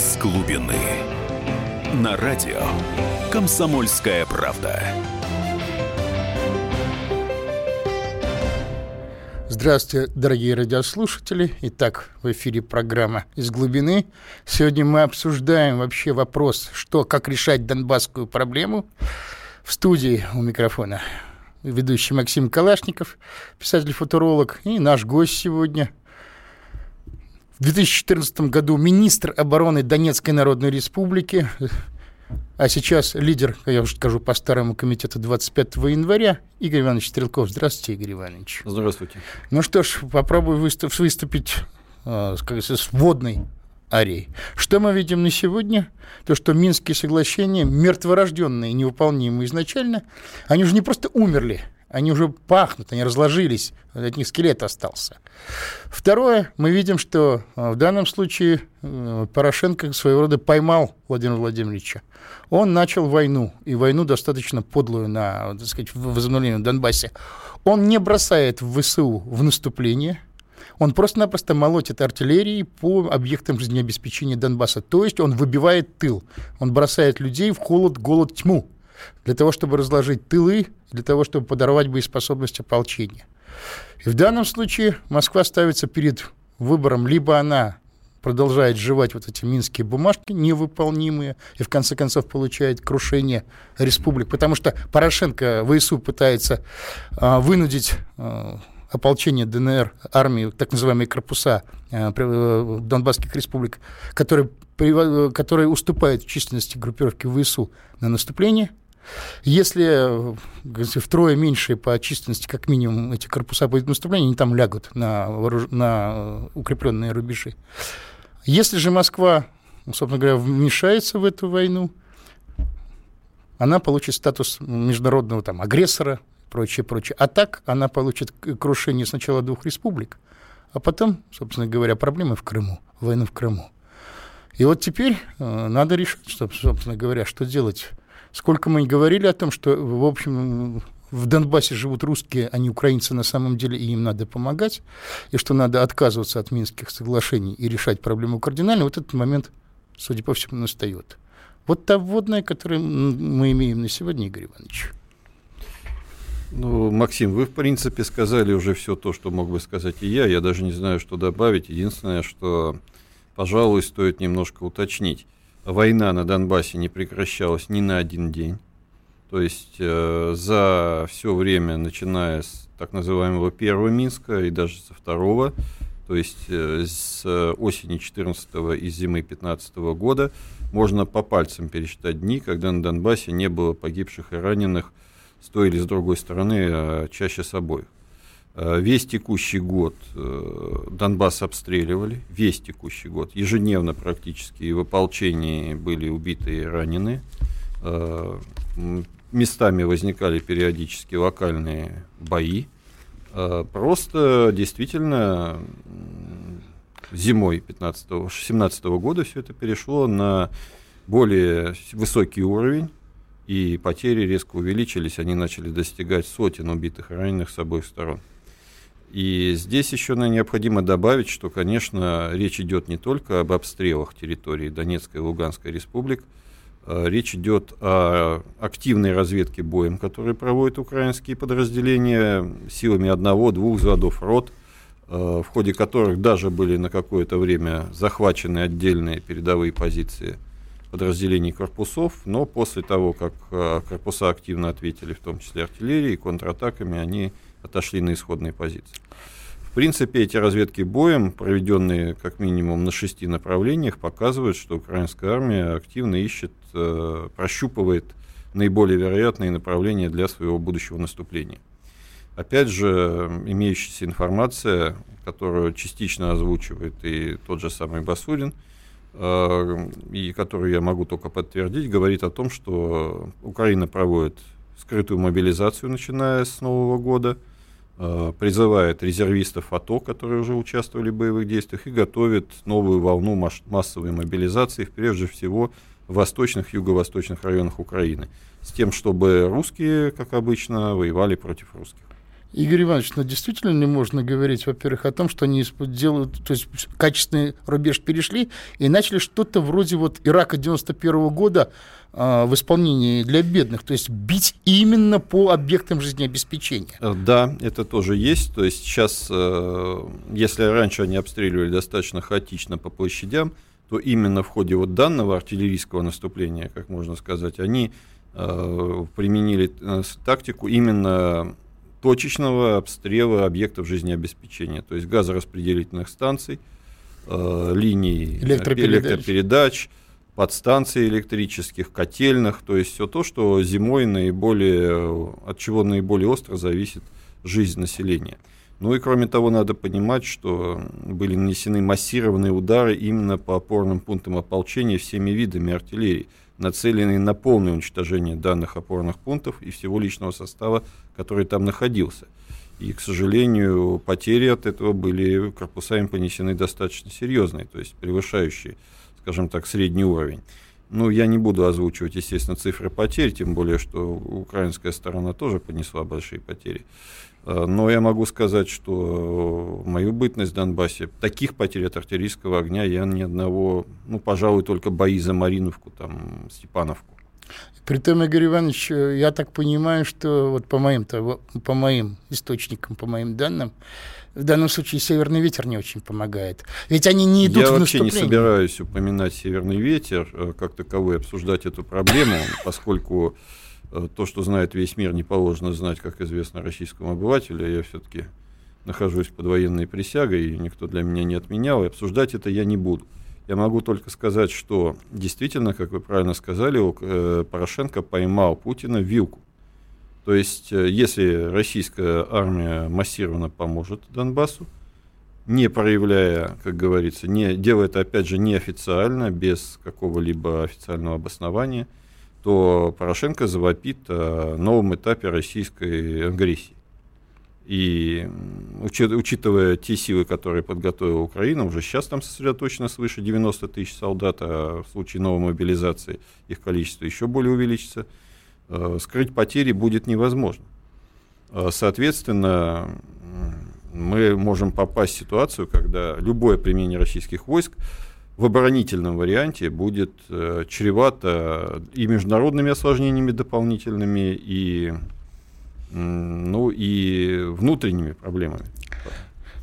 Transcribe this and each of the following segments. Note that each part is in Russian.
из глубины. На радио «Комсомольская правда». Здравствуйте, дорогие радиослушатели. Итак, в эфире программа «Из глубины». Сегодня мы обсуждаем вообще вопрос, что, как решать донбасскую проблему. В студии у микрофона ведущий Максим Калашников, писатель-футуролог, и наш гость сегодня – в 2014 году министр обороны Донецкой Народной Республики, а сейчас лидер, я уже скажу, по старому комитету 25 января, Игорь Иванович Стрелков. Здравствуйте, Игорь Иванович. Здравствуйте. Ну что ж, попробую выступ, выступить э, с вводной арией. Что мы видим на сегодня? То, что Минские соглашения, мертворожденные, невыполнимые изначально, они уже не просто умерли, они уже пахнут, они разложились, от них скелет остался. Второе, мы видим, что э, в данном случае э, Порошенко своего рода поймал Владимира Владимировича. Он начал войну, и войну достаточно подлую на, так сказать, возобновление в Донбассе. Он не бросает в ВСУ в наступление, он просто-напросто молотит артиллерией по объектам жизнеобеспечения Донбасса. То есть он выбивает тыл, он бросает людей в холод, голод, тьму для того, чтобы разложить тылы, для того, чтобы подорвать боеспособность ополчения. И в данном случае Москва ставится перед выбором, либо она продолжает жевать вот эти минские бумажки невыполнимые и в конце концов получает крушение республик, потому что Порошенко ВСУ пытается а, вынудить а, ополчение ДНР, армии, так называемые корпуса а, Донбасских республик, которые, которые уступают в численности группировки ВСУ на наступление – если втрое меньше по численности, как минимум, эти корпуса будет наступления, они там лягут на, вооруж... на укрепленные рубежи. Если же Москва, собственно говоря, вмешается в эту войну, она получит статус международного там, агрессора, прочее, прочее. А так она получит крушение сначала двух республик, а потом, собственно говоря, проблемы в Крыму, войну в Крыму. И вот теперь э, надо решить, что, собственно говоря, что делать Сколько мы говорили о том, что, в общем, в Донбассе живут русские, а не украинцы на самом деле, и им надо помогать, и что надо отказываться от Минских соглашений и решать проблему кардинально, вот этот момент, судя по всему, настает. Вот та вводная, которую мы имеем на сегодня, Игорь Иванович. Ну, Максим, вы, в принципе, сказали уже все то, что мог бы сказать и я. Я даже не знаю, что добавить. Единственное, что, пожалуй, стоит немножко уточнить война на Донбассе не прекращалась ни на один день. То есть э, за все время, начиная с так называемого первого Минска и даже со второго, то есть э, с осени 14 и зимы 15 года, можно по пальцам пересчитать дни, когда на Донбассе не было погибших и раненых с той или с другой стороны, а чаще с обоих. Э, весь текущий год э, Донбасс обстреливали, весь текущий год, ежедневно практически в ополчении были убиты и ранены. Э, местами возникали периодически локальные бои. Просто действительно зимой 15-17 года все это перешло на более высокий уровень, и потери резко увеличились, они начали достигать сотен убитых и раненых с обоих сторон. И здесь еще необходимо добавить, что, конечно, речь идет не только об обстрелах территории Донецкой и Луганской республик, а речь идет о активной разведке боем, которые проводят украинские подразделения силами одного-двух взводов рот, а, в ходе которых даже были на какое-то время захвачены отдельные передовые позиции подразделений корпусов, но после того, как а, корпуса активно ответили, в том числе артиллерией, контратаками, они отошли на исходные позиции. В принципе, эти разведки боем, проведенные как минимум на шести направлениях, показывают, что украинская армия активно ищет, э, прощупывает наиболее вероятные направления для своего будущего наступления. Опять же, имеющаяся информация, которую частично озвучивает и тот же самый Басурин, э, и которую я могу только подтвердить, говорит о том, что Украина проводит скрытую мобилизацию, начиная с Нового года – призывает резервистов АТО, которые уже участвовали в боевых действиях, и готовит новую волну массовой мобилизации, прежде всего в восточных, юго-восточных районах Украины, с тем, чтобы русские, как обычно, воевали против русских. Игорь Иванович, ну действительно не можно говорить, во-первых, о том, что они делают, то есть качественный рубеж перешли и начали что-то вроде вот Ирака 91 -го года э, в исполнении для бедных, то есть бить именно по объектам жизнеобеспечения. Э, да, это тоже есть. То есть сейчас, э, если раньше они обстреливали достаточно хаотично по площадям, то именно в ходе вот данного артиллерийского наступления, как можно сказать, они э, применили тактику именно точечного обстрела объектов жизнеобеспечения, то есть газораспределительных станций, э, линий электропередач. электропередач, подстанций электрических, котельных, то есть все то, что зимой наиболее, от чего наиболее остро зависит жизнь населения. Ну и кроме того, надо понимать, что были нанесены массированные удары именно по опорным пунктам ополчения всеми видами артиллерии – нацеленные на полное уничтожение данных опорных пунктов и всего личного состава, который там находился. И, к сожалению, потери от этого были корпусами понесены достаточно серьезные, то есть превышающие, скажем так, средний уровень. Ну, я не буду озвучивать, естественно, цифры потерь, тем более, что украинская сторона тоже понесла большие потери. Э, но я могу сказать, что мою бытность в Донбассе, таких потерь от артиллерийского огня я ни одного, ну, пожалуй, только бои за Мариновку, там, Степановку. Притом, Игорь Иванович, э, я так понимаю, что вот по моим, по моим источникам, по моим данным, в данном случае северный ветер не очень помогает. Ведь они не идут Я в вообще не собираюсь упоминать северный ветер, э, как таковой, обсуждать эту проблему, поскольку Э, то, что знает весь мир, не положено знать, как известно российскому обывателю. Я все-таки нахожусь под военной присягой, и никто для меня не отменял, и обсуждать это я не буду. Я могу только сказать, что действительно, как вы правильно сказали, э, Порошенко поймал Путина вилку. То есть, э, если российская армия массированно поможет Донбассу, не проявляя, как говорится, не, делая это, опять же, неофициально, без какого-либо официального обоснования – то Порошенко завопит о новом этапе российской агрессии. И учитывая те силы, которые подготовила Украина, уже сейчас там сосредоточено свыше 90 тысяч солдат, а в случае новой мобилизации их количество еще более увеличится, э, скрыть потери будет невозможно. Э, соответственно, мы можем попасть в ситуацию, когда любое применение российских войск в оборонительном варианте будет э, чревато и международными осложнениями дополнительными, и, ну, и внутренними проблемами.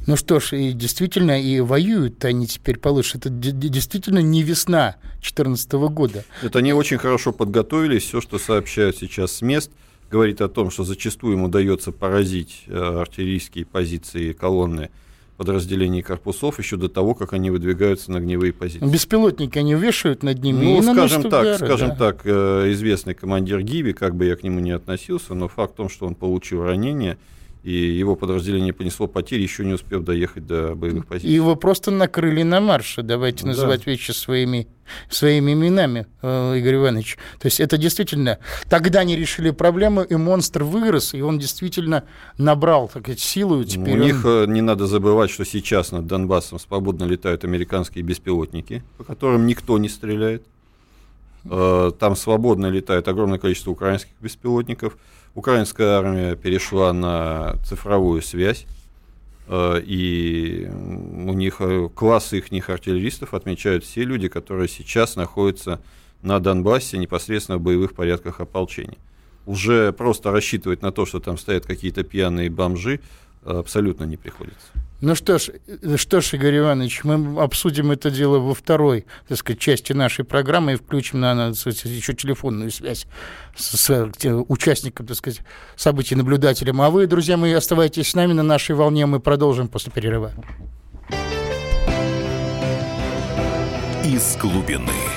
Ну что ж, и действительно, и воюют они теперь получше. Это действительно не весна 2014 года. Это они очень хорошо подготовились. Все, что сообщают сейчас с мест, говорит о том, что зачастую им удается поразить э, артиллерийские позиции колонны подразделений корпусов еще до того, как они выдвигаются на огневые позиции. Беспилотники они вешают над ними. Ну, скажем так, удары, скажем да. так, э, известный командир Гиви, как бы я к нему не относился, но факт в том, что он получил ранение, и его подразделение понесло потери, еще не успев доехать до боевых позиций. Его просто накрыли на марше, давайте ну, называть да. вещи своими, своими именами, э, Игорь Иванович. То есть это действительно, тогда они решили проблему, и монстр вырос, и он действительно набрал так сказать, силу. Теперь У он... них э, не надо забывать, что сейчас над Донбассом свободно летают американские беспилотники, по которым никто не стреляет. Э, там свободно летает огромное количество украинских беспилотников. Украинская армия перешла на цифровую связь, э, и у них э, класс их артиллеристов отмечают все люди, которые сейчас находятся на Донбассе непосредственно в боевых порядках ополчения. Уже просто рассчитывать на то, что там стоят какие-то пьяные бомжи, абсолютно не приходится. Ну что ж, что ж, Игорь Иванович, мы обсудим это дело во второй, так сказать, части нашей программы и включим на, на сказать, еще телефонную связь с, с участником, так сказать, событий, наблюдателем. А вы, друзья мои, оставайтесь с нами на нашей волне, мы продолжим после перерыва. Из глубины.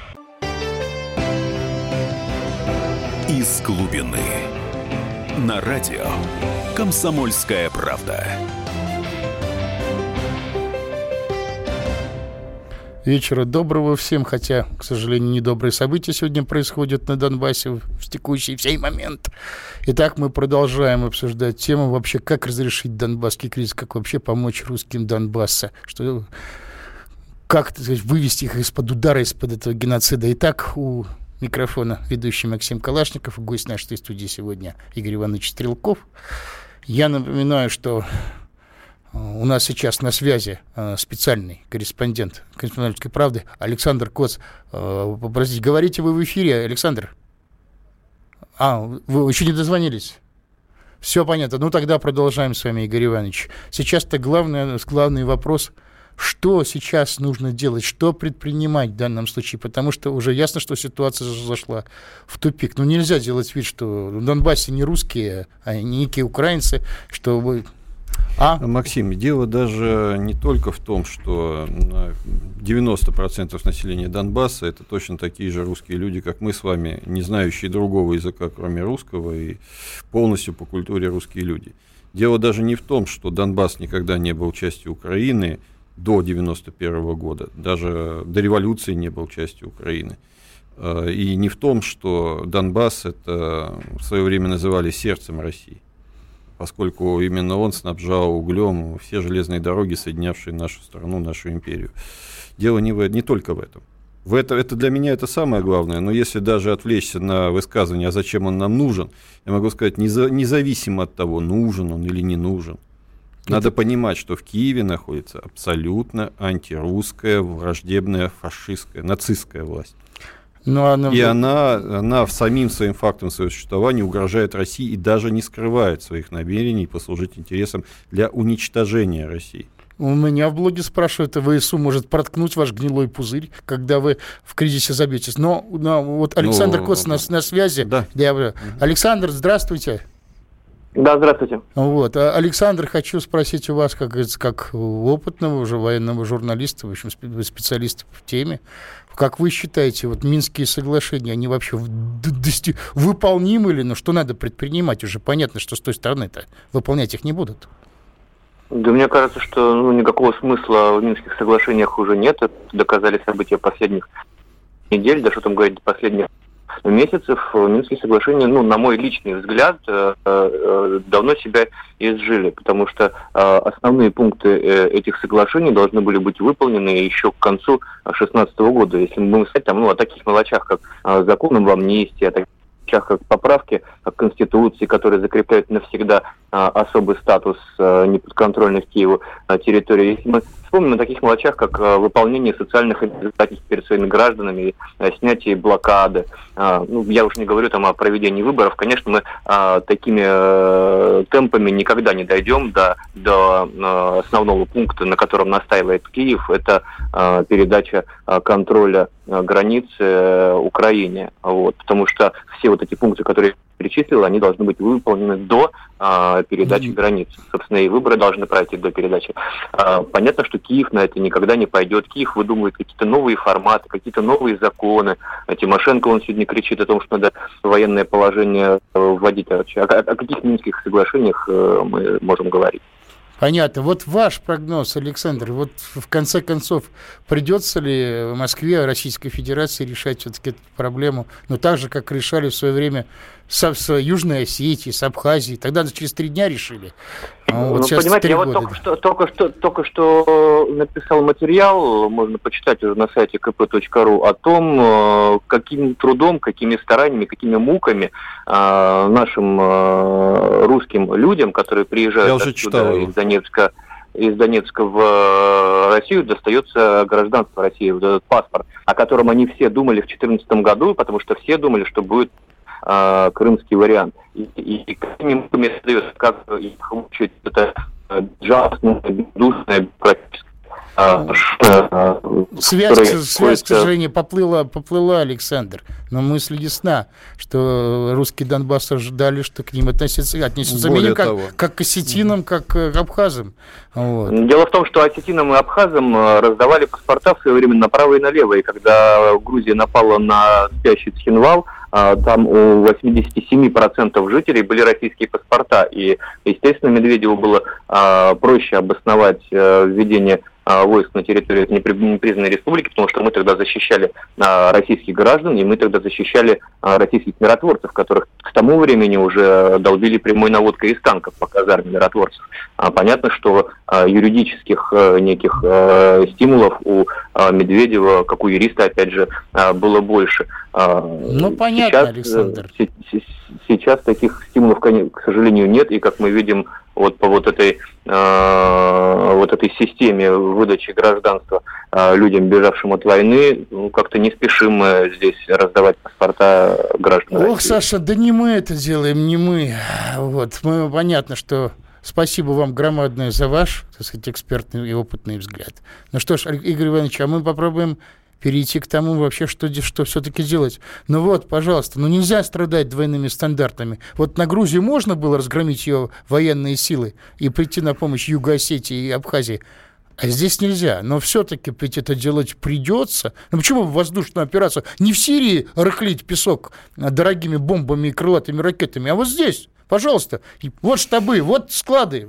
Из глубины. на радио «Комсомольская правда». Вечера доброго всем, хотя, к сожалению, недобрые события сегодня происходят на Донбассе в текущий в момент. Итак, мы продолжаем обсуждать тему вообще, как разрешить донбасский кризис, как вообще помочь русским Донбасса, что как так сказать, вывести их из-под удара, из-под этого геноцида. Итак, у микрофона ведущий Максим Калашников, гость нашей студии сегодня Игорь Иванович Стрелков. Я напоминаю, что у нас сейчас на связи э, специальный корреспондент «Комсомольской правды» Александр Коц. Э, простите, говорите вы в эфире, Александр? А, вы еще не дозвонились? Все понятно. Ну, тогда продолжаем с вами, Игорь Иванович. Сейчас-то главный, главный вопрос, что сейчас нужно делать, что предпринимать в данном случае, потому что уже ясно, что ситуация зашла в тупик. Ну, нельзя делать вид, что в Донбассе не русские, а некие украинцы, что а? Максим, дело даже не только в том, что 90% населения Донбасса это точно такие же русские люди, как мы с вами, не знающие другого языка, кроме русского, и полностью по культуре русские люди. Дело даже не в том, что Донбасс никогда не был частью Украины до 91 года, даже до революции не был частью Украины. А, и не в том, что Донбасс это в свое время называли сердцем России поскольку именно он снабжал углем все железные дороги, соединявшие нашу страну, нашу империю. Дело не, в, не только в этом. В это, это для меня это самое главное, но если даже отвлечься на высказывание, а зачем он нам нужен, я могу сказать, неза, независимо от того, нужен он или не нужен. Надо это... понимать, что в Киеве находится абсолютно антирусская, враждебная, фашистская, нацистская власть. Но ну, она... И она, она самим своим фактом своего существования угрожает России и даже не скрывает своих намерений послужить интересам для уничтожения России. У меня в блоге спрашивают, ВСУ может проткнуть ваш гнилой пузырь, когда вы в кризисе забьетесь. Но, но вот Александр ну, Коц на, на связи. Да. Я, Александр, здравствуйте. Да, здравствуйте. Вот. А, Александр, хочу спросить у вас, как, как опытного уже военного журналиста, в общем, специалиста в теме, как вы считаете, вот Минские соглашения, они вообще выполнимы или, ну, что надо предпринимать? Уже понятно, что с той стороны-то выполнять их не будут. Да мне кажется, что ну, никакого смысла в Минских соглашениях уже нет. Это доказали события последних недель, да что там говорить, последних месяцев Минские соглашения, ну, на мой личный взгляд, э, э, давно себя изжили, потому что э, основные пункты этих соглашений должны были быть выполнены еще к концу 2016 года. Если мы будем сказать там, ну, о таких мелочах, как закон об амнистии, о таких вещах, как поправки к Конституции, которые закрепляют навсегда а, особый статус а, неподконтрольных Киеву а, территорий. Если мы вспомним о таких мелочах, как выполнение социальных обязательств перед своими гражданами, снятие блокады, ну, я уж не говорю там о проведении выборов, конечно, мы такими э, темпами никогда не дойдем до, до основного пункта, на котором настаивает Киев, это передача контроля границы э, Украине, вот, потому что все вот эти пункты, которые перечислил, они должны быть выполнены до а, передачи mm-hmm. границ. Собственно, и выборы должны пройти до передачи. А, понятно, что Киев на это никогда не пойдет. Киев выдумывает какие-то новые форматы, какие-то новые законы. А Тимошенко, он сегодня кричит о том, что надо военное положение э, вводить. О, о каких минских соглашениях э, мы можем говорить? Понятно. Вот ваш прогноз, Александр, вот в конце концов, придется ли в Москве, Российской Федерации решать все-таки эту проблему, ну, так же, как решали в свое время с, с Южной Осетией, с Абхазией. Тогда через три дня решили. А вот ну, понимаете, я вот только что, только, что, только что написал материал, можно почитать уже на сайте kp.ru, о том, э, каким трудом, какими стараниями, какими муками э, нашим э, русским людям, которые приезжают отсюда, из Донецка, из Донецка в Россию достается гражданство России, вот этот паспорт, о котором они все думали в 2014 году, потому что все думали, что будет э, крымский вариант. И, и, и какими муками создается, как их учить, это джазная, бездушная, практически а, а, связь, связь, к сожалению, поплыла, поплыла, Александр. Но мысль ясна, что русские Донбасс ожидали, что к ним относятся, отнесутся Более как, как к осетинам, как к абхазам. Вот. Дело в том, что осетинам и абхазам э, раздавали паспорта в свое время направо и налево. И когда Грузия напала на спящий Цхинвал, а, там у 87% жителей были российские паспорта. И, естественно, Медведеву было а, проще обосновать а, введение а, войск на территории непризнанной республики, потому что мы тогда защищали а, российских граждан, и мы тогда защищали а, российских миротворцев, которых к тому времени уже долбили прямой наводкой из танков по казарме миротворцев. Понятно, что юридических неких стимулов у Медведева, как у юриста, опять же, было больше. Ну, понятно, сейчас, Александр. Сейчас таких стимулов, к сожалению, нет, и, как мы видим, вот по вот этой, э, вот этой системе выдачи гражданства э, людям, бежавшим от войны, ну, как-то не спешим мы здесь раздавать паспорта гражданам. Ох. Саша, да не мы это делаем, не мы. Вот, мы, понятно, что Спасибо вам громадное за ваш, так сказать, экспертный и опытный взгляд. Ну что ж, Игорь Иванович, а мы попробуем перейти к тому вообще, что, что все-таки делать. Ну вот, пожалуйста, ну нельзя страдать двойными стандартами. Вот на Грузию можно было разгромить ее военные силы и прийти на помощь Юго-Осетии и Абхазии, а здесь нельзя. Но все-таки ведь это делать придется. Ну почему воздушную операцию не в Сирии рыхлить песок дорогими бомбами и крылатыми ракетами, а вот здесь? Пожалуйста. Вот штабы, вот склады.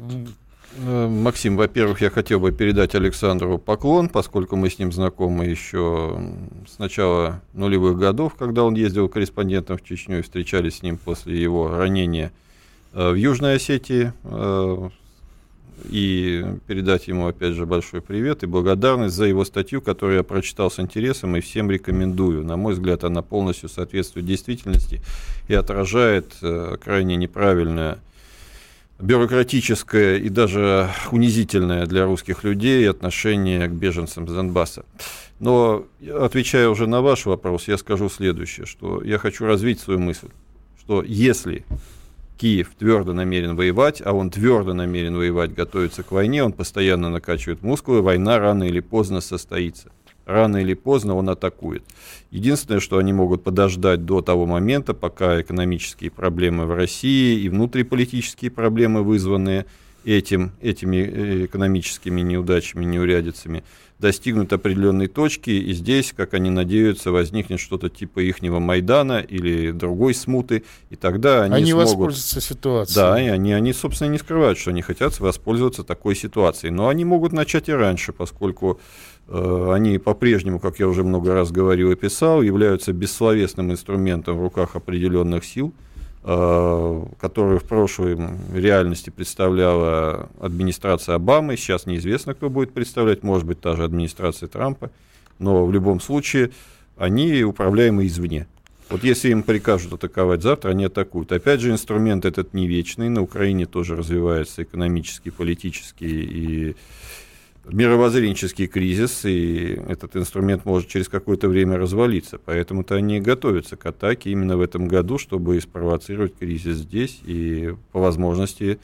Э, Максим, во-первых, я хотел бы передать Александру поклон, поскольку мы с ним знакомы еще с начала нулевых годов, когда он ездил корреспондентом в Чечню и встречались с ним после его ранения э, в Южной Осетии. Э, и передать ему, опять же, большой привет и благодарность за его статью, которую я прочитал с интересом и всем рекомендую. На мой взгляд, она полностью соответствует действительности и отражает крайне неправильное бюрократическое и даже унизительное для русских людей отношение к беженцам с Донбасса. Но, отвечая уже на ваш вопрос, я скажу следующее, что я хочу развить свою мысль, что если Киев твердо намерен воевать, а он твердо намерен воевать, готовится к войне, он постоянно накачивает мускулы, война рано или поздно состоится рано или поздно он атакует. Единственное, что они могут подождать до того момента, пока экономические проблемы в России и внутриполитические проблемы, вызванные этим, этими э, экономическими неудачами, неурядицами, достигнут определенной точки, и здесь, как они надеются, возникнет что-то типа ихнего Майдана или другой смуты, и тогда они, они смогут... воспользуются ситуацией. Да, и они, они, собственно, не скрывают, что они хотят воспользоваться такой ситуацией. Но они могут начать и раньше, поскольку они по-прежнему, как я уже много раз говорил и писал, являются бессловесным инструментом в руках определенных сил, э, которые в прошлой реальности представляла администрация Обамы. Сейчас неизвестно, кто будет представлять, может быть, та же администрация Трампа. Но в любом случае они управляемы извне. Вот если им прикажут атаковать завтра, они атакуют. Опять же, инструмент этот не вечный. На Украине тоже развивается экономический, политический и мировоззренческий кризис, и этот инструмент может через какое-то время развалиться. Поэтому-то они готовятся к атаке именно в этом году, чтобы спровоцировать кризис здесь и по возможности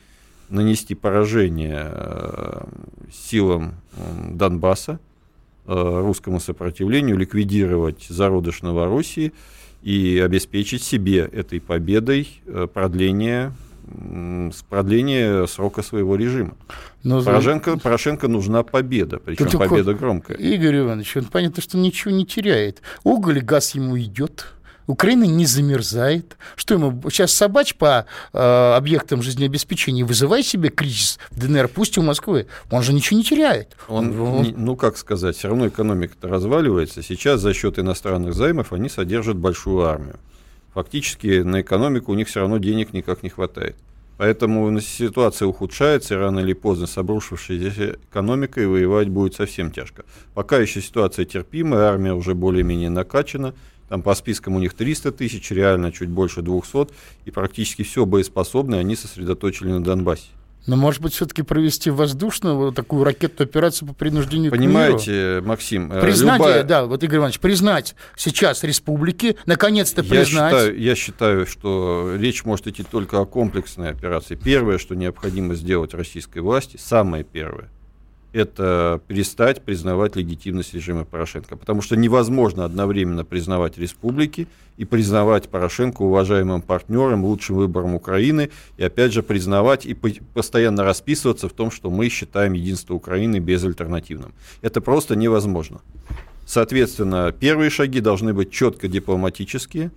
нанести поражение э, силам Донбасса, э, русскому сопротивлению, ликвидировать зародыш Новороссии и обеспечить себе этой победой э, продление продление срока своего режима. Но, Порошенко, Порошенко нужна победа, причем победа громкая. Игорь Иванович, он понятно, что ничего не теряет. Уголь и газ ему идет. Украина не замерзает. Что ему сейчас собач по э, объектам жизнеобеспечения вызывай себе кризис в ДНР, пусть у Москвы. Он же ничего не теряет. Он, он... Не, ну как сказать, все равно экономика-то разваливается. Сейчас за счет иностранных займов они содержат большую армию фактически на экономику у них все равно денег никак не хватает. Поэтому ситуация ухудшается, и рано или поздно с обрушившейся экономикой воевать будет совсем тяжко. Пока еще ситуация терпимая, армия уже более-менее накачана, там по спискам у них 300 тысяч, реально чуть больше 200, и практически все боеспособное они сосредоточили на Донбассе. Но, может быть, все-таки провести воздушную вот такую ракетную операцию по принуждению Понимаете, к миру? Максим, э, признать, любая... да, вот Игорь Иванович, признать сейчас республики, наконец-то признать. Я считаю, я считаю, что речь может идти только о комплексной операции. Первое, что необходимо сделать российской власти, самое первое, это перестать признавать легитимность режима Порошенко. Потому что невозможно одновременно признавать республики и признавать Порошенко уважаемым партнером, лучшим выбором Украины, и опять же признавать и постоянно расписываться в том, что мы считаем единство Украины безальтернативным. Это просто невозможно. Соответственно, первые шаги должны быть четко дипломатические,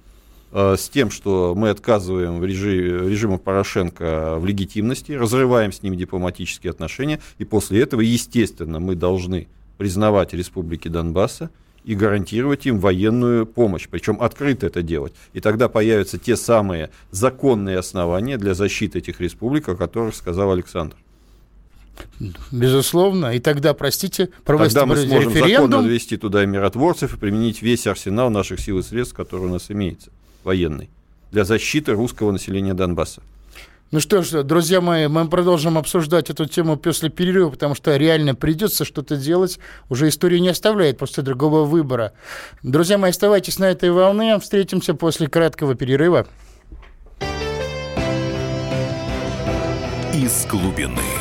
с тем, что мы отказываем в режи, режиму Порошенко в легитимности, разрываем с ним дипломатические отношения, и после этого, естественно, мы должны признавать республики Донбасса и гарантировать им военную помощь, причем открыто это делать. И тогда появятся те самые законные основания для защиты этих республик, о которых сказал Александр. Безусловно. И тогда, простите, провести Тогда мы сможем референдум. законно ввести туда миротворцев и применить весь арсенал наших сил и средств, который у нас имеется, военный, для защиты русского населения Донбасса. Ну что ж, друзья мои, мы продолжим обсуждать эту тему после перерыва, потому что реально придется что-то делать. Уже история не оставляет просто другого выбора. Друзья мои, оставайтесь на этой волне. Встретимся после краткого перерыва. Из глубины.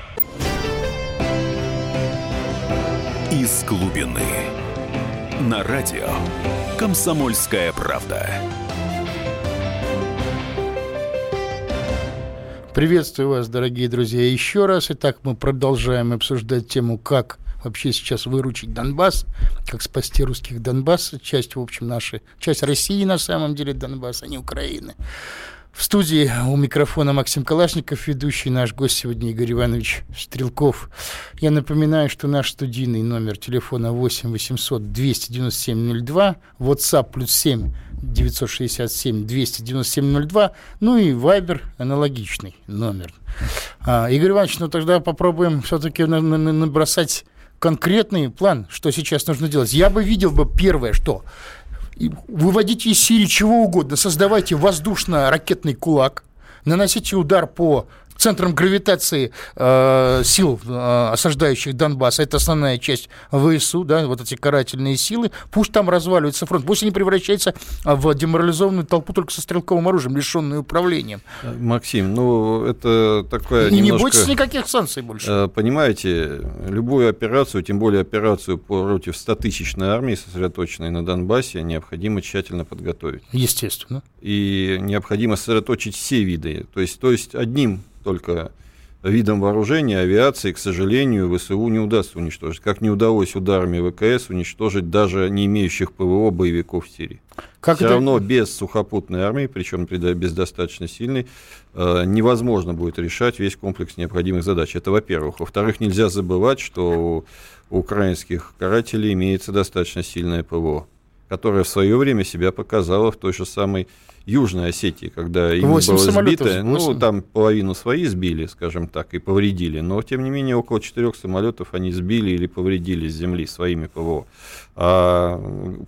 Из глубины. На радио «Комсомольская правда». Приветствую вас, дорогие друзья, еще раз. Итак, мы продолжаем обсуждать тему, как вообще сейчас выручить Донбасс, как спасти русских Донбасс, часть, в общем, нашей, часть России на самом деле Донбасс, а не Украины. В студии у микрофона Максим Калашников, ведущий наш гость сегодня Игорь Иванович Стрелков. Я напоминаю, что наш студийный номер телефона 8 800 297 02, WhatsApp плюс 7 967 297 02, ну и Viber аналогичный номер. А, Игорь Иванович, ну тогда попробуем все-таки на- на- на- набросать конкретный план, что сейчас нужно делать. Я бы видел бы первое, что выводите из Сирии чего угодно, создавайте воздушно-ракетный кулак, наносите удар по центрам гравитации э, сил, э, осаждающих Донбасс, это основная часть ВСУ, да, вот эти карательные силы, пусть там разваливается фронт, пусть они превращаются в деморализованную толпу только со стрелковым оружием, лишенную управлением. Максим, ну это такая И не немножко... бойтесь никаких санкций больше. Э, Понимаете, любую операцию, тем более операцию против 100-тысячной армии, сосредоточенной на Донбассе, необходимо тщательно подготовить. Естественно. И необходимо сосредоточить все виды. То есть, то есть одним только видом вооружения, авиации, к сожалению, ВСУ не удастся уничтожить. Как не удалось ударами ВКС уничтожить даже не имеющих ПВО боевиков в Сирии. Как Все это- равно без сухопутной армии, причем без достаточно сильной, э, невозможно будет решать весь комплекс необходимых задач. Это во-первых. Во-вторых, нельзя забывать, что у украинских карателей имеется достаточно сильное ПВО, которое в свое время себя показало в той же самой Южной Осетии, когда им Восемь было сбито, ну, там половину свои сбили, скажем так, и повредили, но, тем не менее, около четырех самолетов они сбили или повредили с земли своими ПВО. А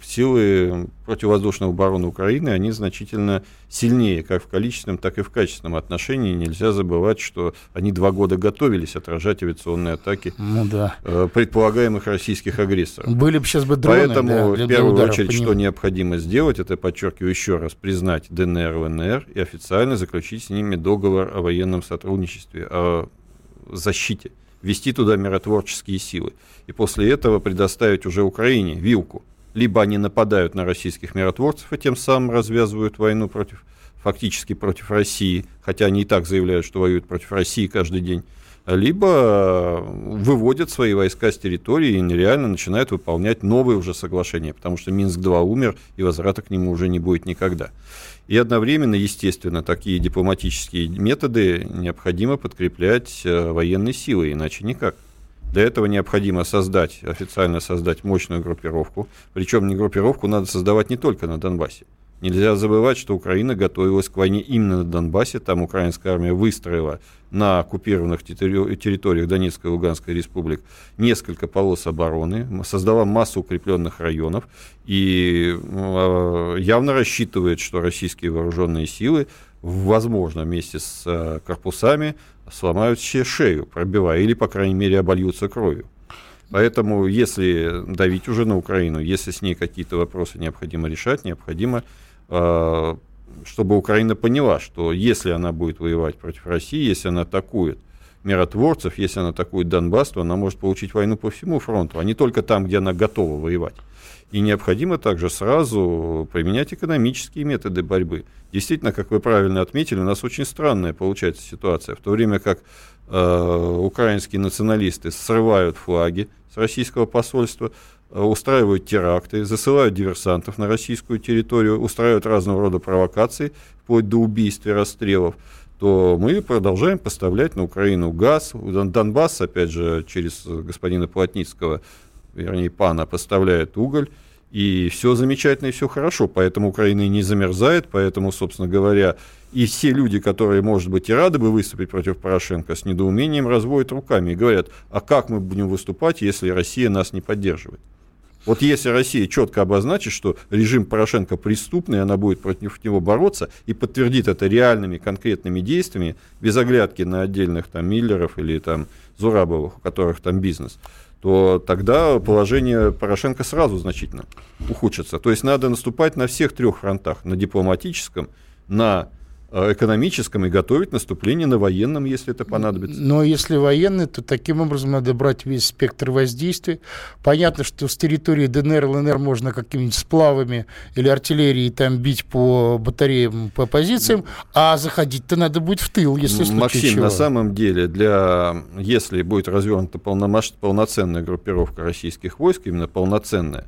силы противовоздушной обороны Украины, они значительно сильнее, как в количественном, так и в качественном отношении. Нельзя забывать, что они два года готовились отражать авиационные атаки Ну да. э, предполагаемых российских агрессоров. Были бы сейчас бы дроны Поэтому да, в первую ударов очередь, что необходимо сделать, это, подчеркиваю еще раз, признать ДНР, ЛНР и официально заключить с ними договор о военном сотрудничестве, о защите, ввести туда миротворческие силы. И после этого предоставить уже Украине вилку. Либо они нападают на российских миротворцев и тем самым развязывают войну против, фактически против России, хотя они и так заявляют, что воюют против России каждый день, либо выводят свои войска с территории и нереально начинают выполнять новые уже соглашения, потому что Минск-2 умер, и возврата к нему уже не будет никогда. И одновременно, естественно, такие дипломатические методы необходимо подкреплять э, военной силой, иначе никак. Для этого необходимо создать, официально создать мощную группировку. Причем не группировку надо создавать не только на Донбассе. Нельзя забывать, что Украина готовилась к войне именно на Донбассе. Там украинская армия выстроила на оккупированных терри- территориях Донецкой и Луганской республик несколько полос обороны, создала массу укрепленных районов и э, явно рассчитывает, что российские вооруженные силы, возможно, вместе с э, корпусами сломают себе шею, пробивая, или, по крайней мере, обольются кровью. Поэтому, если давить уже на Украину, если с ней какие-то вопросы необходимо решать, необходимо, чтобы Украина поняла, что если она будет воевать против России, если она атакует миротворцев, если она атакует Донбасс, то она может получить войну по всему фронту, а не только там, где она готова воевать. И необходимо также сразу применять экономические методы борьбы. Действительно, как вы правильно отметили, у нас очень странная получается ситуация. В то время как э, украинские националисты срывают флаги с российского посольства, э, устраивают теракты, засылают диверсантов на российскую территорию, устраивают разного рода провокации, вплоть до убийств и расстрелов, то мы продолжаем поставлять на Украину газ. Донбасс, опять же, через господина Плотницкого, вернее, пана, поставляет уголь. И все замечательно, и все хорошо. Поэтому Украина и не замерзает, поэтому, собственно говоря, и все люди, которые, может быть, и рады бы выступить против Порошенко, с недоумением разводят руками и говорят, а как мы будем выступать, если Россия нас не поддерживает? Вот если Россия четко обозначит, что режим Порошенко преступный, она будет против него бороться и подтвердит это реальными конкретными действиями, без оглядки на отдельных там Миллеров или там Зурабовых, у которых там бизнес, то тогда положение Порошенко сразу значительно ухудшится. То есть надо наступать на всех трех фронтах, на дипломатическом, на экономическом и готовить наступление на военном, если это понадобится. Но если военный, то таким образом надо брать весь спектр воздействия. Понятно, что с территории ДНР, ЛНР можно какими-нибудь сплавами или артиллерией там бить по батареям, по позициям, а заходить-то надо будет в тыл, если Максим, чего. на самом деле, для, если будет развернута полномасштабная, полноценная группировка российских войск, именно полноценная,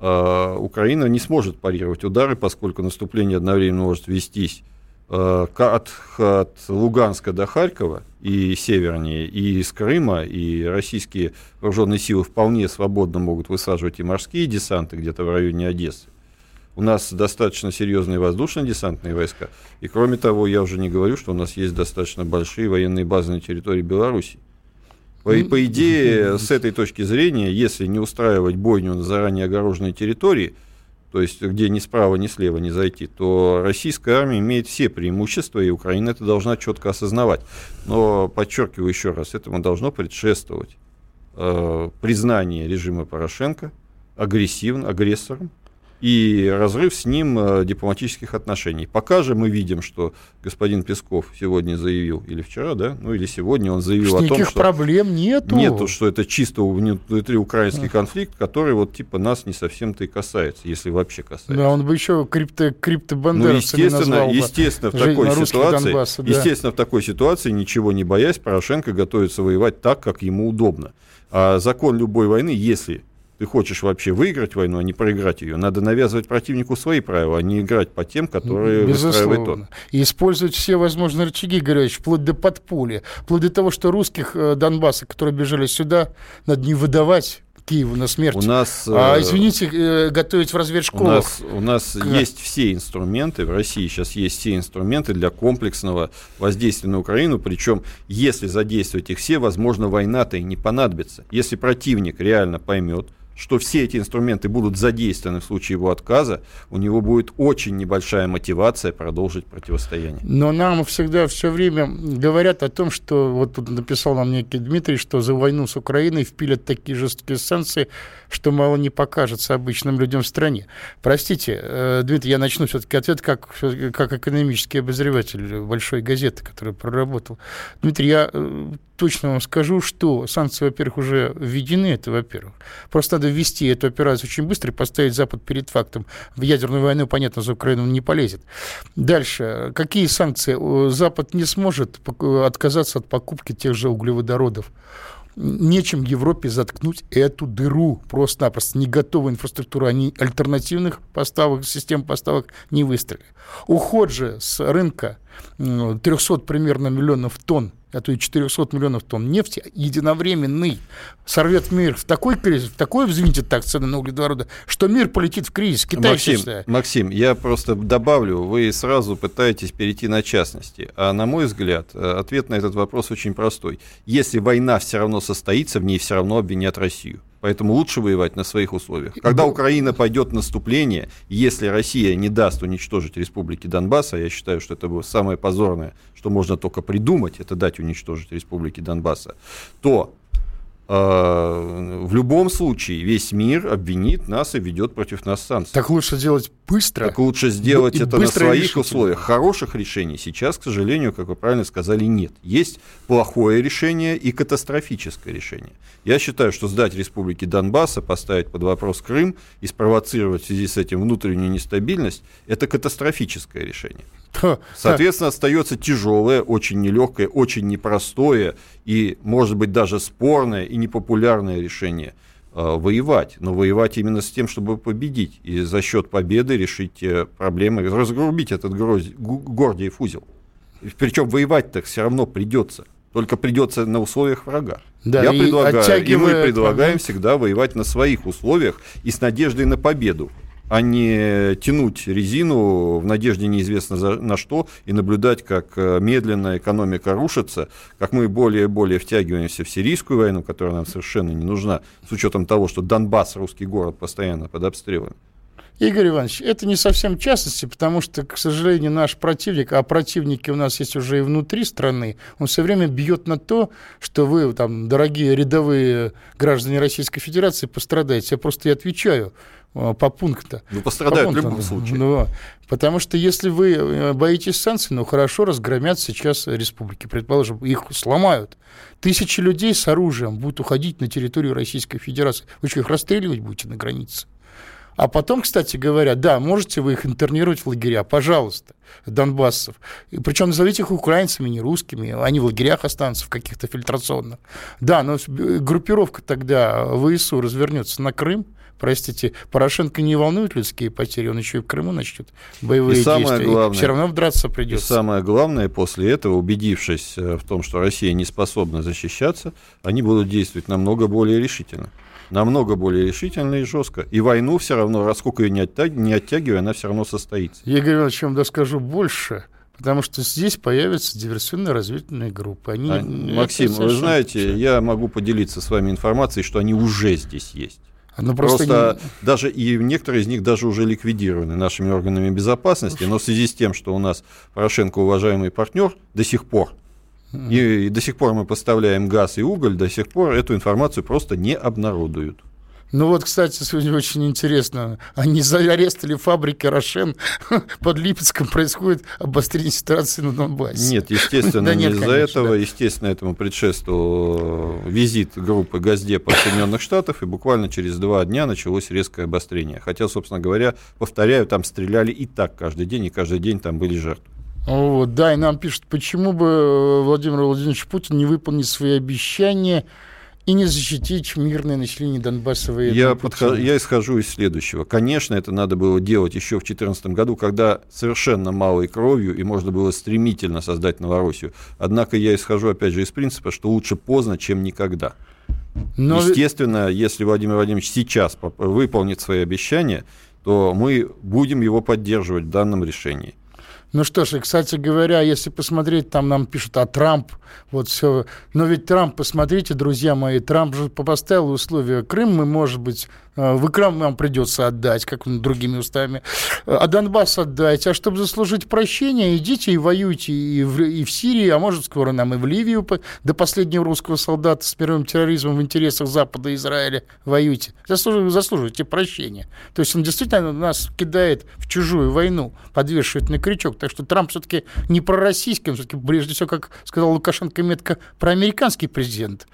э, Украина не сможет парировать удары, поскольку наступление одновременно может вестись Э, от, от Луганска до Харькова и севернее, и из Крыма, и российские вооруженные силы вполне свободно могут высаживать и морские десанты где-то в районе Одессы. У нас достаточно серьезные воздушно-десантные войска. И кроме того, я уже не говорю, что у нас есть достаточно большие военные базы на территории Беларуси. По, по идее, с этой точки зрения, если не устраивать бойню на заранее огороженной территории, то есть где ни справа, ни слева не зайти, то российская армия имеет все преимущества, и Украина это должна четко осознавать. Но, подчеркиваю еще раз, этому должно предшествовать э, признание режима Порошенко агрессивным, агрессором, и разрыв с ним э, дипломатических отношений. Пока же мы видим, что господин Песков сегодня заявил, или вчера, да, ну или сегодня он заявил что о том, что... проблем нету. Нету, что это чисто внутри украинский конфликт, который вот типа нас не совсем-то и касается, если вообще касается. Да, он бы еще крипто, криптобандеровцами ну, естественно, назвал естественно, в такой ситуации, Донбасса, да. естественно, в такой ситуации, ничего не боясь, Порошенко готовится воевать так, как ему удобно. А закон любой войны, если ты хочешь вообще выиграть войну, а не проиграть ее, надо навязывать противнику свои правила, а не играть по тем, которые Безусловно. выстраивает он. И использовать все возможные рычаги, Горячий, вплоть до подполья, вплоть до того, что русских э, Донбасса, которые бежали сюда, надо не выдавать Киеву на смерть. У нас, а, э, извините, э, готовить в разведшколах. У нас, у нас как? есть все инструменты, в России сейчас есть все инструменты для комплексного воздействия на Украину, причем если задействовать их все, возможно, война-то и не понадобится. Если противник реально поймет, что все эти инструменты будут задействованы в случае его отказа, у него будет очень небольшая мотивация продолжить противостояние. Но нам всегда все время говорят о том, что вот тут написал нам некий Дмитрий, что за войну с Украиной впилят такие жесткие санкции, что мало не покажется обычным людям в стране. Простите, э, Дмитрий, я начну все-таки ответ как, как экономический обозреватель большой газеты, который проработал. Дмитрий, я э, точно вам скажу, что санкции, во-первых, уже введены, это во-первых. Просто надо ввести эту операцию очень быстро и поставить Запад перед фактом. В ядерную войну, понятно, за Украину он не полезет. Дальше. Какие санкции? Запад не сможет отказаться от покупки тех же углеводородов нечем Европе заткнуть эту дыру просто-напросто. Не готовая инфраструктура, они альтернативных поставок, систем поставок не выстроили. Уход же с рынка 300 примерно миллионов тонн а то и 400 миллионов тонн нефти единовременный сорвет мир в такой кризис, в такой взвинтит так цены на углеводороды, что мир полетит в кризис. Китай Максим, Максим, я просто добавлю, вы сразу пытаетесь перейти на частности. А на мой взгляд, э, ответ на этот вопрос очень простой. Если война все равно состоится, в ней все равно обвинят Россию. Поэтому лучше воевать на своих условиях. Когда Украина пойдет в наступление, если Россия не даст уничтожить республики Донбасса, я считаю, что это было самое позорное, что можно только придумать, это дать уничтожить республики Донбасса, то в любом случае весь мир обвинит нас и ведет против нас санкции. Так лучше делать быстро. Так лучше сделать это на своих условиях. Хороших решений сейчас, к сожалению, как вы правильно сказали, нет. Есть плохое решение и катастрофическое решение. Я считаю, что сдать республики Донбасса, поставить под вопрос Крым и спровоцировать в связи с этим внутреннюю нестабильность, это катастрофическое решение. Соответственно, остается тяжелое, очень нелегкое, очень непростое и, может быть, даже спорное и непопулярное решение э, воевать. Но воевать именно с тем, чтобы победить. И за счет победы решить проблемы, разгрубить этот Гордиев узел. Причем воевать-то все равно придется. Только придется на условиях врага. Да, Я и предлагаю, и мы предлагаем всегда воевать на своих условиях и с надеждой на победу а не тянуть резину в надежде неизвестно за, на что и наблюдать, как э, медленно экономика рушится, как мы более и более втягиваемся в сирийскую войну, которая нам совершенно не нужна, с учетом того, что Донбасс, русский город, постоянно под обстрелами. Игорь Иванович, это не совсем частности, потому что, к сожалению, наш противник, а противники у нас есть уже и внутри страны, он все время бьет на то, что вы, там, дорогие рядовые граждане Российской Федерации, пострадаете. Я просто и отвечаю по пункту. Ну, пострадают по в любом случае. Ну, потому что если вы э, боитесь санкций, ну, хорошо, разгромят сейчас республики, предположим, их сломают. Тысячи людей с оружием будут уходить на территорию Российской Федерации. Вы что, их расстреливать будете на границе? А потом, кстати говоря, да, можете вы их интернировать в лагеря, пожалуйста, донбассов. И причем назовите их украинцами, не русскими, они в лагерях останутся, в каких-то фильтрационных. Да, но группировка тогда ВСУ развернется на Крым, простите, Порошенко не волнует людские потери, он еще и в Крыму начнет боевые и самое действия. Главное, и все равно драться придется. И самое главное, после этого, убедившись э, в том, что Россия не способна защищаться, они будут действовать намного более решительно намного более решительно и жестко. И войну все равно, раз сколько ее не, оттяг... не оттягивая, она все равно состоится. Я говорю, о чем доскажу больше. Потому что здесь появятся диверсионно-разведывательные группы. Они, а, Максим, вы знаете, я могу поделиться с вами информацией, что они уже здесь есть. Ну, просто просто не... даже и некоторые из них даже уже ликвидированы нашими органами безопасности, но в связи с тем, что у нас Порошенко уважаемый партнер до сих пор и, и до сих пор мы поставляем газ и уголь, до сих пор эту информацию просто не обнародуют. Ну вот, кстати, сегодня очень интересно. Они зарезали фабрики «Рошен». Под Липецком происходит обострение ситуации на Донбассе. Нет, естественно, да не из-за этого. Естественно, этому предшествовал визит группы Газдепа Соединенных Штатов, и буквально через два дня началось резкое обострение. Хотя, собственно говоря, повторяю, там стреляли и так каждый день, и каждый день там были жертвы. Вот, да, и нам пишут, почему бы э, Владимир Владимирович Путин не выполнит свои обещания и не защитить мирное население Донбасса я, подхожу, я исхожу из следующего. Конечно, это надо было делать еще в 2014 году, когда совершенно малой кровью, и можно было стремительно создать Новороссию. Однако я исхожу, опять же, из принципа, что лучше поздно, чем никогда. Но... Естественно, если Владимир Владимирович сейчас выполнит свои обещания, то мы будем его поддерживать в данном решении. Ну что ж, и, кстати говоря, если посмотреть, там нам пишут, а Трамп, вот все. Но ведь Трамп, посмотрите, друзья мои, Трамп же поставил условия. Крым мы, может быть, в Крым нам придется отдать, как другими устами, а Донбасс отдать. А чтобы заслужить прощение, идите и воюйте и в, и в Сирии, а может, скоро нам и в Ливию до последнего русского солдата с мировым терроризмом в интересах Запада и Израиля воюйте. Заслуживайте, заслуживайте прощения. То есть он действительно нас кидает в чужую войну, подвешивает на крючок. Так что Трамп все-таки не пророссийский, он все-таки, прежде всего, как сказал Лукашенко, метко проамериканский президент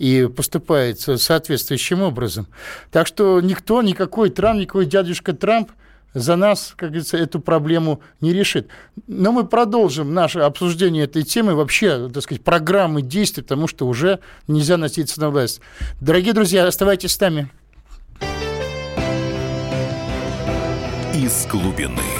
и поступает соответствующим образом. Так что никто, никакой Трамп, никакой дядюшка Трамп за нас, как говорится, эту проблему не решит. Но мы продолжим наше обсуждение этой темы, вообще, так сказать, программы действий, потому что уже нельзя носиться на власть. Дорогие друзья, оставайтесь с нами. Из глубины.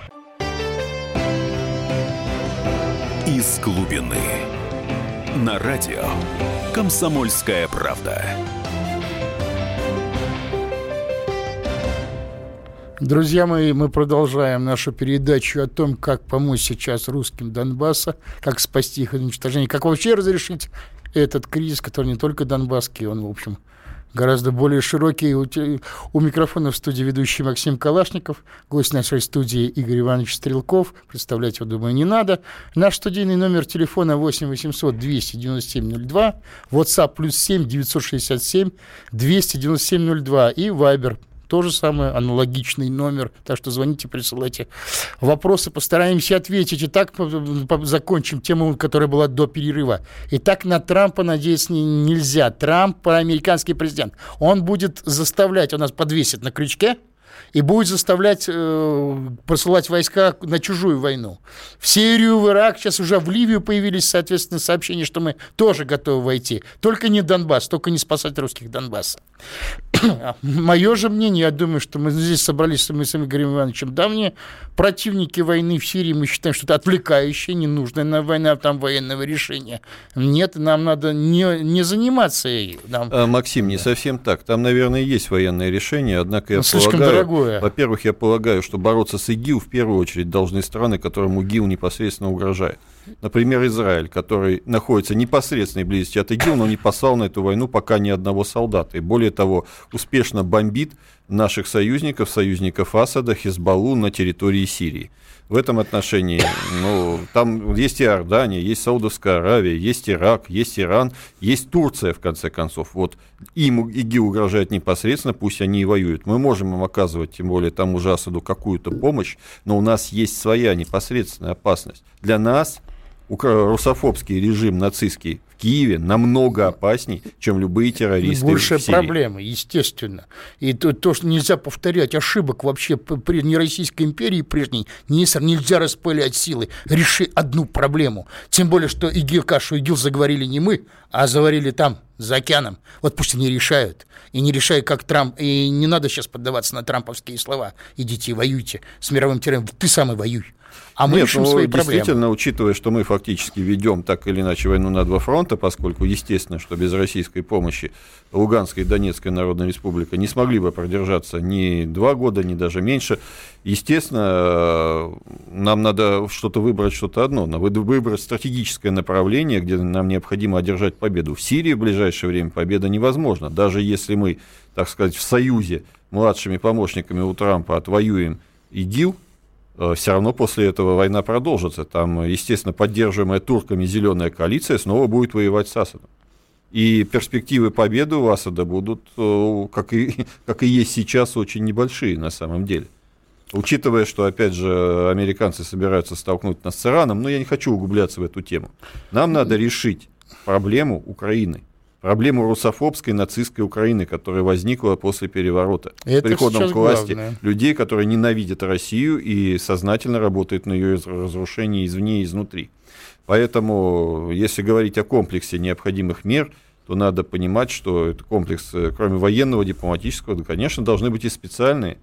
Из глубины. на радио «Комсомольская правда». Друзья мои, мы продолжаем нашу передачу о том, как помочь сейчас русским Донбасса, как спасти их от уничтожения, как вообще разрешить этот кризис, который не только донбасский, он, в общем, гораздо более широкий. У, у микрофона в студии ведущий Максим Калашников, гость нашей студии Игорь Иванович Стрелков. Представлять его, думаю, не надо. Наш студийный номер телефона 8 800 297 02, WhatsApp плюс 7 967 297 02 и Viber то же самое, аналогичный номер. Так что звоните, присылайте вопросы, постараемся ответить. Итак, закончим тему, которая была до перерыва. Итак, на Трампа надеяться нельзя. Трамп, американский президент, он будет заставлять, он нас подвесит на крючке, и будет заставлять э, посылать войска на чужую войну. В Сирию, в Ирак, сейчас уже в Ливию появились, соответственно, сообщения, что мы тоже готовы войти. Только не Донбасс, только не спасать русских Донбасса. Мое же мнение, я думаю, что мы здесь собрались мы с Игорем Ивановичем давние противники войны в Сирии. Мы считаем, что это отвлекающая, ненужная на война, там военного решения. Нет, нам надо не, не заниматься ей. Нам... А, Максим, не совсем так. Там, наверное, есть военное решение, однако я ну, полагаю... Дорогое. Во-первых, я полагаю, что бороться с ИГИЛ в первую очередь должны страны, которым ИГИЛ непосредственно угрожает. Например, Израиль, который находится непосредственной близости от ИГИЛ, но не послал на эту войну пока ни одного солдата. И более того, успешно бомбит наших союзников, союзников Асада, Хизбаллу на территории Сирии. В этом отношении, ну, там есть и Иордания, есть Саудовская Аравия, есть Ирак, есть Иран, есть Турция, в конце концов. Вот им ИГИЛ угрожает непосредственно, пусть они и воюют. Мы можем им оказывать, тем более тому же Асаду, какую-то помощь, но у нас есть своя непосредственная опасность. Для нас русофобский режим нацистский в Киеве намного опасней, чем любые террористы Большая в Сирии. проблема, естественно. И то, то, что нельзя повторять ошибок вообще при не Российской империи прежней, не, нельзя распылять силы. Реши одну проблему. Тем более, что ИГИЛ, кашу ИГИЛ заговорили не мы, а заварили там, за океаном. Вот пусть они решают. И не решают, как Трамп. И не надо сейчас поддаваться на трамповские слова. Идите, воюйте с мировым террористом. Ты сам и воюй. А мы Нет, решим ну, свои действительно, проблемы. учитывая, что мы фактически ведем так или иначе войну на два фронта, поскольку, естественно, что без российской помощи Луганская и Донецкая Народная Республика не смогли бы продержаться ни два года, ни даже меньше, естественно, нам надо что-то выбрать, что-то одно. Надо выбрать стратегическое направление, где нам необходимо одержать победу. В Сирии в ближайшее время победа невозможна. Даже если мы, так сказать, в союзе младшими помощниками у Трампа отвоюем ИГИЛ, Э, все равно после этого война продолжится. Там, естественно, поддерживаемая турками зеленая коалиция снова будет воевать с Асадом. И перспективы победы у Асада будут, э, как и, как и есть сейчас, очень небольшие на самом деле. Учитывая, что, опять же, американцы собираются столкнуть нас с Ираном, но я не хочу углубляться в эту тему. Нам надо решить проблему Украины проблему русофобской нацистской Украины, которая возникла после переворота. Это с приходом к власти главное. людей, которые ненавидят Россию и сознательно работают на ее разрушении извне и изнутри. Поэтому, если говорить о комплексе необходимых мер, то надо понимать, что этот комплекс, э, кроме военного, дипломатического, конечно, должны быть и специальные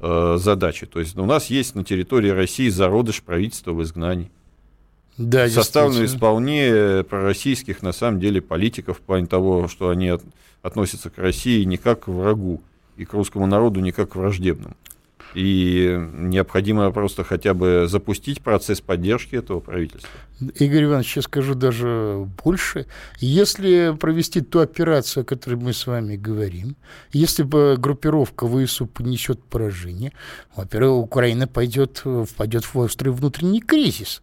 э, задачи. То есть у нас есть на территории России зародыш правительства в изгнании да, составлено из вполне пророссийских, на самом деле, политиков в плане того, что они от, относятся к России не как к врагу и к русскому народу не как к враждебному. И необходимо просто хотя бы запустить процесс поддержки этого правительства. Игорь Иванович, я скажу даже больше. Если провести ту операцию, о которой мы с вами говорим, если бы группировка ВСУ понесет поражение, во-первых, Украина пойдет, впадет в острый внутренний кризис.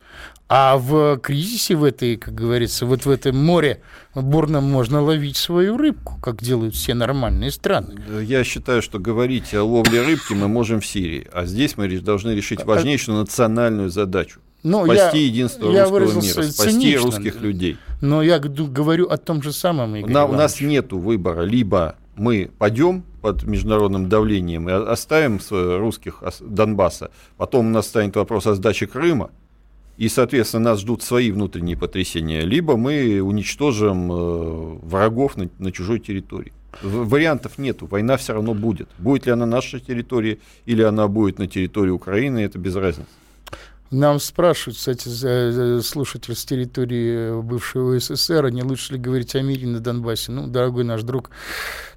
А в кризисе в этой, как говорится, вот в этом море бурном можно ловить свою рыбку, как делают все нормальные страны. Я считаю, что говорить о ловле рыбки мы можем в Сирии, а здесь мы должны решить а, важнейшую национальную задачу. Ну, спасти я, единство я русского мира, спасти цинично, русских людей. Но я говорю о том же самом, Игорь На, У нас нет выбора. Либо мы пойдем под международным давлением и оставим русских Донбасса, потом у нас станет вопрос о сдаче Крыма, и, соответственно, нас ждут свои внутренние потрясения, либо мы уничтожим э, врагов на, на чужой территории. Вариантов нету, война все равно будет. Будет ли она на нашей территории или она будет на территории Украины, это без разницы. Нам спрашивают, кстати, слушатель с территории бывшего СССР, не лучше ли говорить о мире на Донбассе. Ну, дорогой наш друг,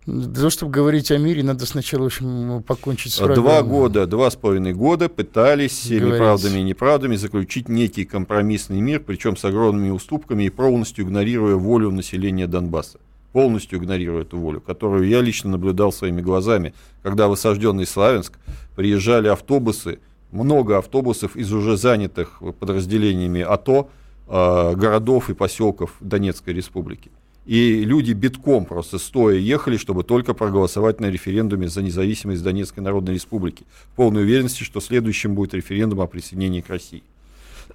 для того, чтобы говорить о мире, надо сначала, в общем, покончить с врагом. Два года, два с половиной года пытались всеми правдами и неправдами заключить некий компромиссный мир, причем с огромными уступками и полностью игнорируя волю населения Донбасса полностью игнорируя эту волю, которую я лично наблюдал своими глазами, когда в осажденный Славянск приезжали автобусы, много автобусов из уже занятых подразделениями АТО, э, городов и поселков Донецкой республики. И люди битком просто стоя ехали, чтобы только проголосовать на референдуме за независимость Донецкой Народной Республики. В полной уверенности, что следующим будет референдум о присоединении к России.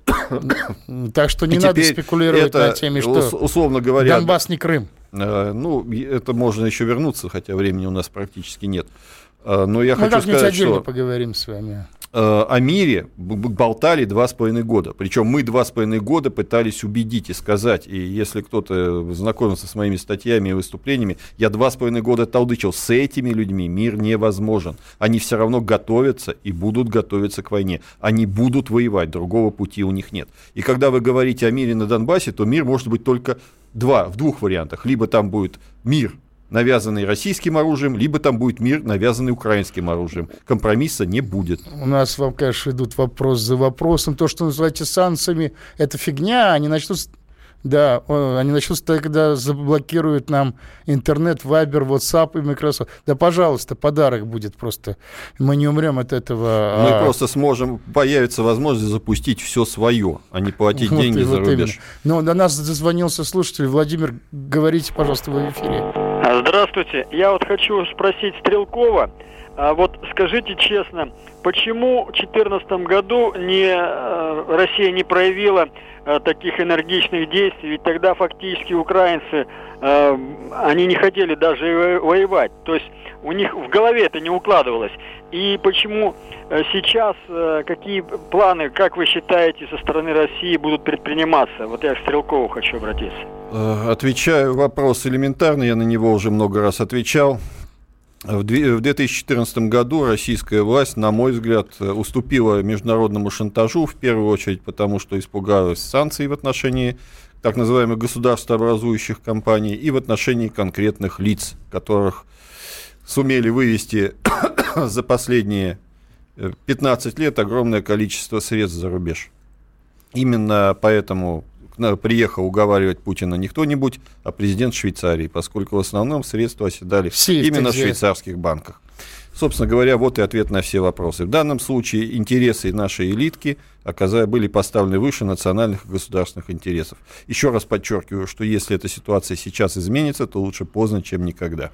Так что не и надо спекулировать это, на теме, что условно говоря, Донбасс не Крым. Э, ну, это можно еще вернуться, хотя времени у нас практически нет. Э, но я Мы хочу сказать, отдельно что... поговорим с вами. Э, о мире болтали два с половиной года. Причем мы два с половиной года пытались убедить и сказать, и если кто-то знакомился с моими статьями и выступлениями, я два с половиной года толдычил, с этими людьми мир невозможен. Они все равно готовятся и будут готовиться к войне. Они будут воевать, другого пути у них нет. И когда вы говорите о мире на Донбассе, то мир может быть только два, в двух вариантах. Либо там будет мир навязанный российским оружием, либо там будет мир, навязанный украинским оружием. Компромисса не будет. У нас, вам, конечно, идут вопрос за вопросом. То, что называете санкциями, это фигня. Они начнут да, они начнут тогда заблокируют нам интернет, Вайбер, WhatsApp и Microsoft. Да, пожалуйста, подарок будет просто. Мы не умрем от этого. Мы а... просто сможем, появится возможность запустить все свое, а не платить вот деньги за вот рубеж. Именно. Но до нас дозвонился слушатель. Владимир, говорите, пожалуйста, в эфире. Здравствуйте. Я вот хочу спросить Стрелкова. А вот скажите честно, почему в 2014 году не, э, Россия не проявила э, таких энергичных действий? Ведь тогда фактически украинцы, э, они не хотели даже воевать. То есть у них в голове это не укладывалось. И почему сейчас, какие планы, как вы считаете, со стороны России будут предприниматься? Вот я к Стрелкову хочу обратиться. Э, отвечаю вопрос элементарный, я на него уже много раз отвечал. В 2014 году российская власть, на мой взгляд, уступила международному шантажу, в первую очередь потому, что испугалась санкций в отношении так называемых государствообразующих компаний и в отношении конкретных лиц, которых сумели вывести за последние 15 лет огромное количество средств за рубеж. Именно поэтому приехал уговаривать Путина не кто-нибудь, а президент Швейцарии, поскольку в основном средства оседали все именно в швейцарских банках. Собственно говоря, вот и ответ на все вопросы. В данном случае интересы нашей элитки были поставлены выше национальных и государственных интересов. Еще раз подчеркиваю, что если эта ситуация сейчас изменится, то лучше поздно, чем никогда.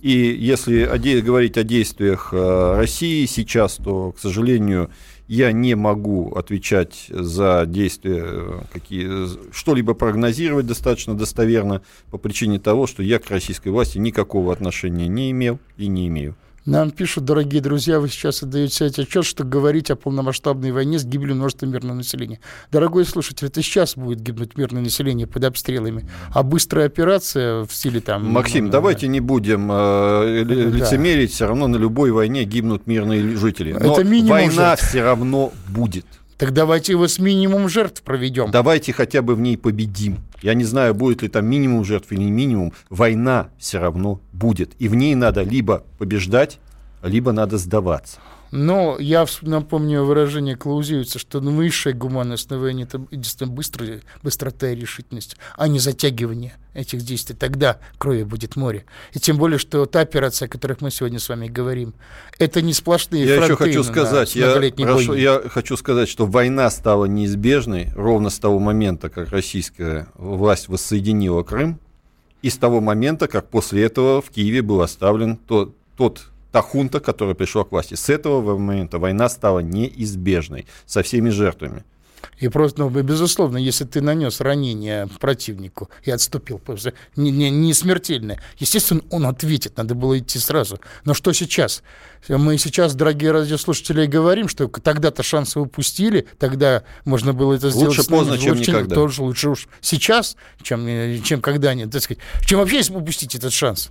И если говорить о действиях э, России сейчас, то, к сожалению, я не могу отвечать за действия, э, какие, что-либо прогнозировать достаточно достоверно по причине того, что я к российской власти никакого отношения не имел и не имею. Нам пишут, дорогие друзья, вы сейчас отдаете себе отчет, что говорить о полномасштабной войне с гибелью множества мирного населения. Дорогой слушатель, это сейчас будет гибнуть мирное население под обстрелами. А быстрая операция в стиле там... Максим, ну, давайте не будем э, лицемерить, да. все равно на любой войне гибнут мирные жители. Но это минимум война жертв. все равно будет. Так давайте его с минимум жертв проведем. Давайте хотя бы в ней победим. Я не знаю, будет ли там минимум жертв или минимум. Война все равно будет. И в ней надо либо побеждать, либо надо сдаваться. Но я напомню выражение Клаузевица, что высшая гуманность это единственная быстрая, быстрота и решительность, а не затягивание этих действий. Тогда крови будет море. И тем более, что та операция, о которой мы сегодня с вами говорим, это не сплошные я еще хочу сказать, я, прошу, я хочу сказать, что война стала неизбежной ровно с того момента, как российская власть воссоединила Крым, и с того момента, как после этого в Киеве был оставлен тот, тот та хунта, которая пришла к власти. С этого момента война стала неизбежной, со всеми жертвами. И просто, ну, безусловно, если ты нанес ранение противнику и отступил, не, не, не смертельное, естественно, он ответит, надо было идти сразу. Но что сейчас? Мы сейчас, дорогие радиослушатели, говорим, что тогда-то шансы упустили, тогда можно было это сделать. Лучше поздно, чем лучше, никогда. Тоже лучше уж сейчас, чем, чем когда-нибудь, так сказать, чем вообще упустить этот шанс.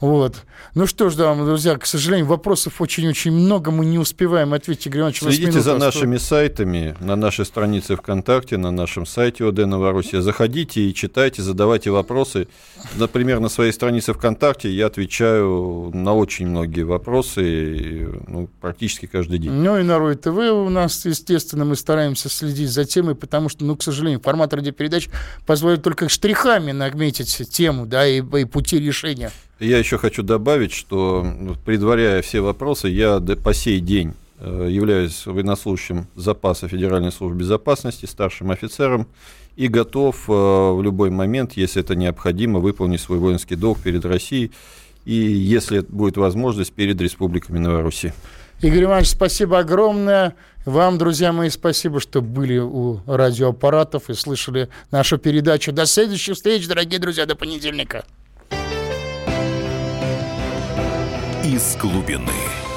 Вот. Ну что ж, дамы друзья, к сожалению, вопросов очень-очень много, мы не успеваем ответить, Игорь Иванович. Следите за нашими сайтами, на нашей странице ВКонтакте, на нашем сайте ОД Новороссия. Заходите и читайте, задавайте вопросы. Например, на своей странице ВКонтакте я отвечаю на очень многие вопросы ну, практически каждый день. Ну и на Рой ТВ у нас, естественно, мы стараемся следить за темой, потому что, ну, к сожалению, формат радиопередач позволяет только штрихами наметить тему, да, и, и пути решения. Я еще хочу добавить, что, предваряя все вопросы, я по сей день э, являюсь военнослужащим запаса Федеральной службы безопасности, старшим офицером, и готов э, в любой момент, если это необходимо, выполнить свой воинский долг перед Россией и, если будет возможность, перед республиками Новороссии. Игорь Иванович, спасибо огромное. Вам, друзья мои, спасибо, что были у радиоаппаратов и слышали нашу передачу. До следующих встреч, дорогие друзья, до понедельника. Из глубины.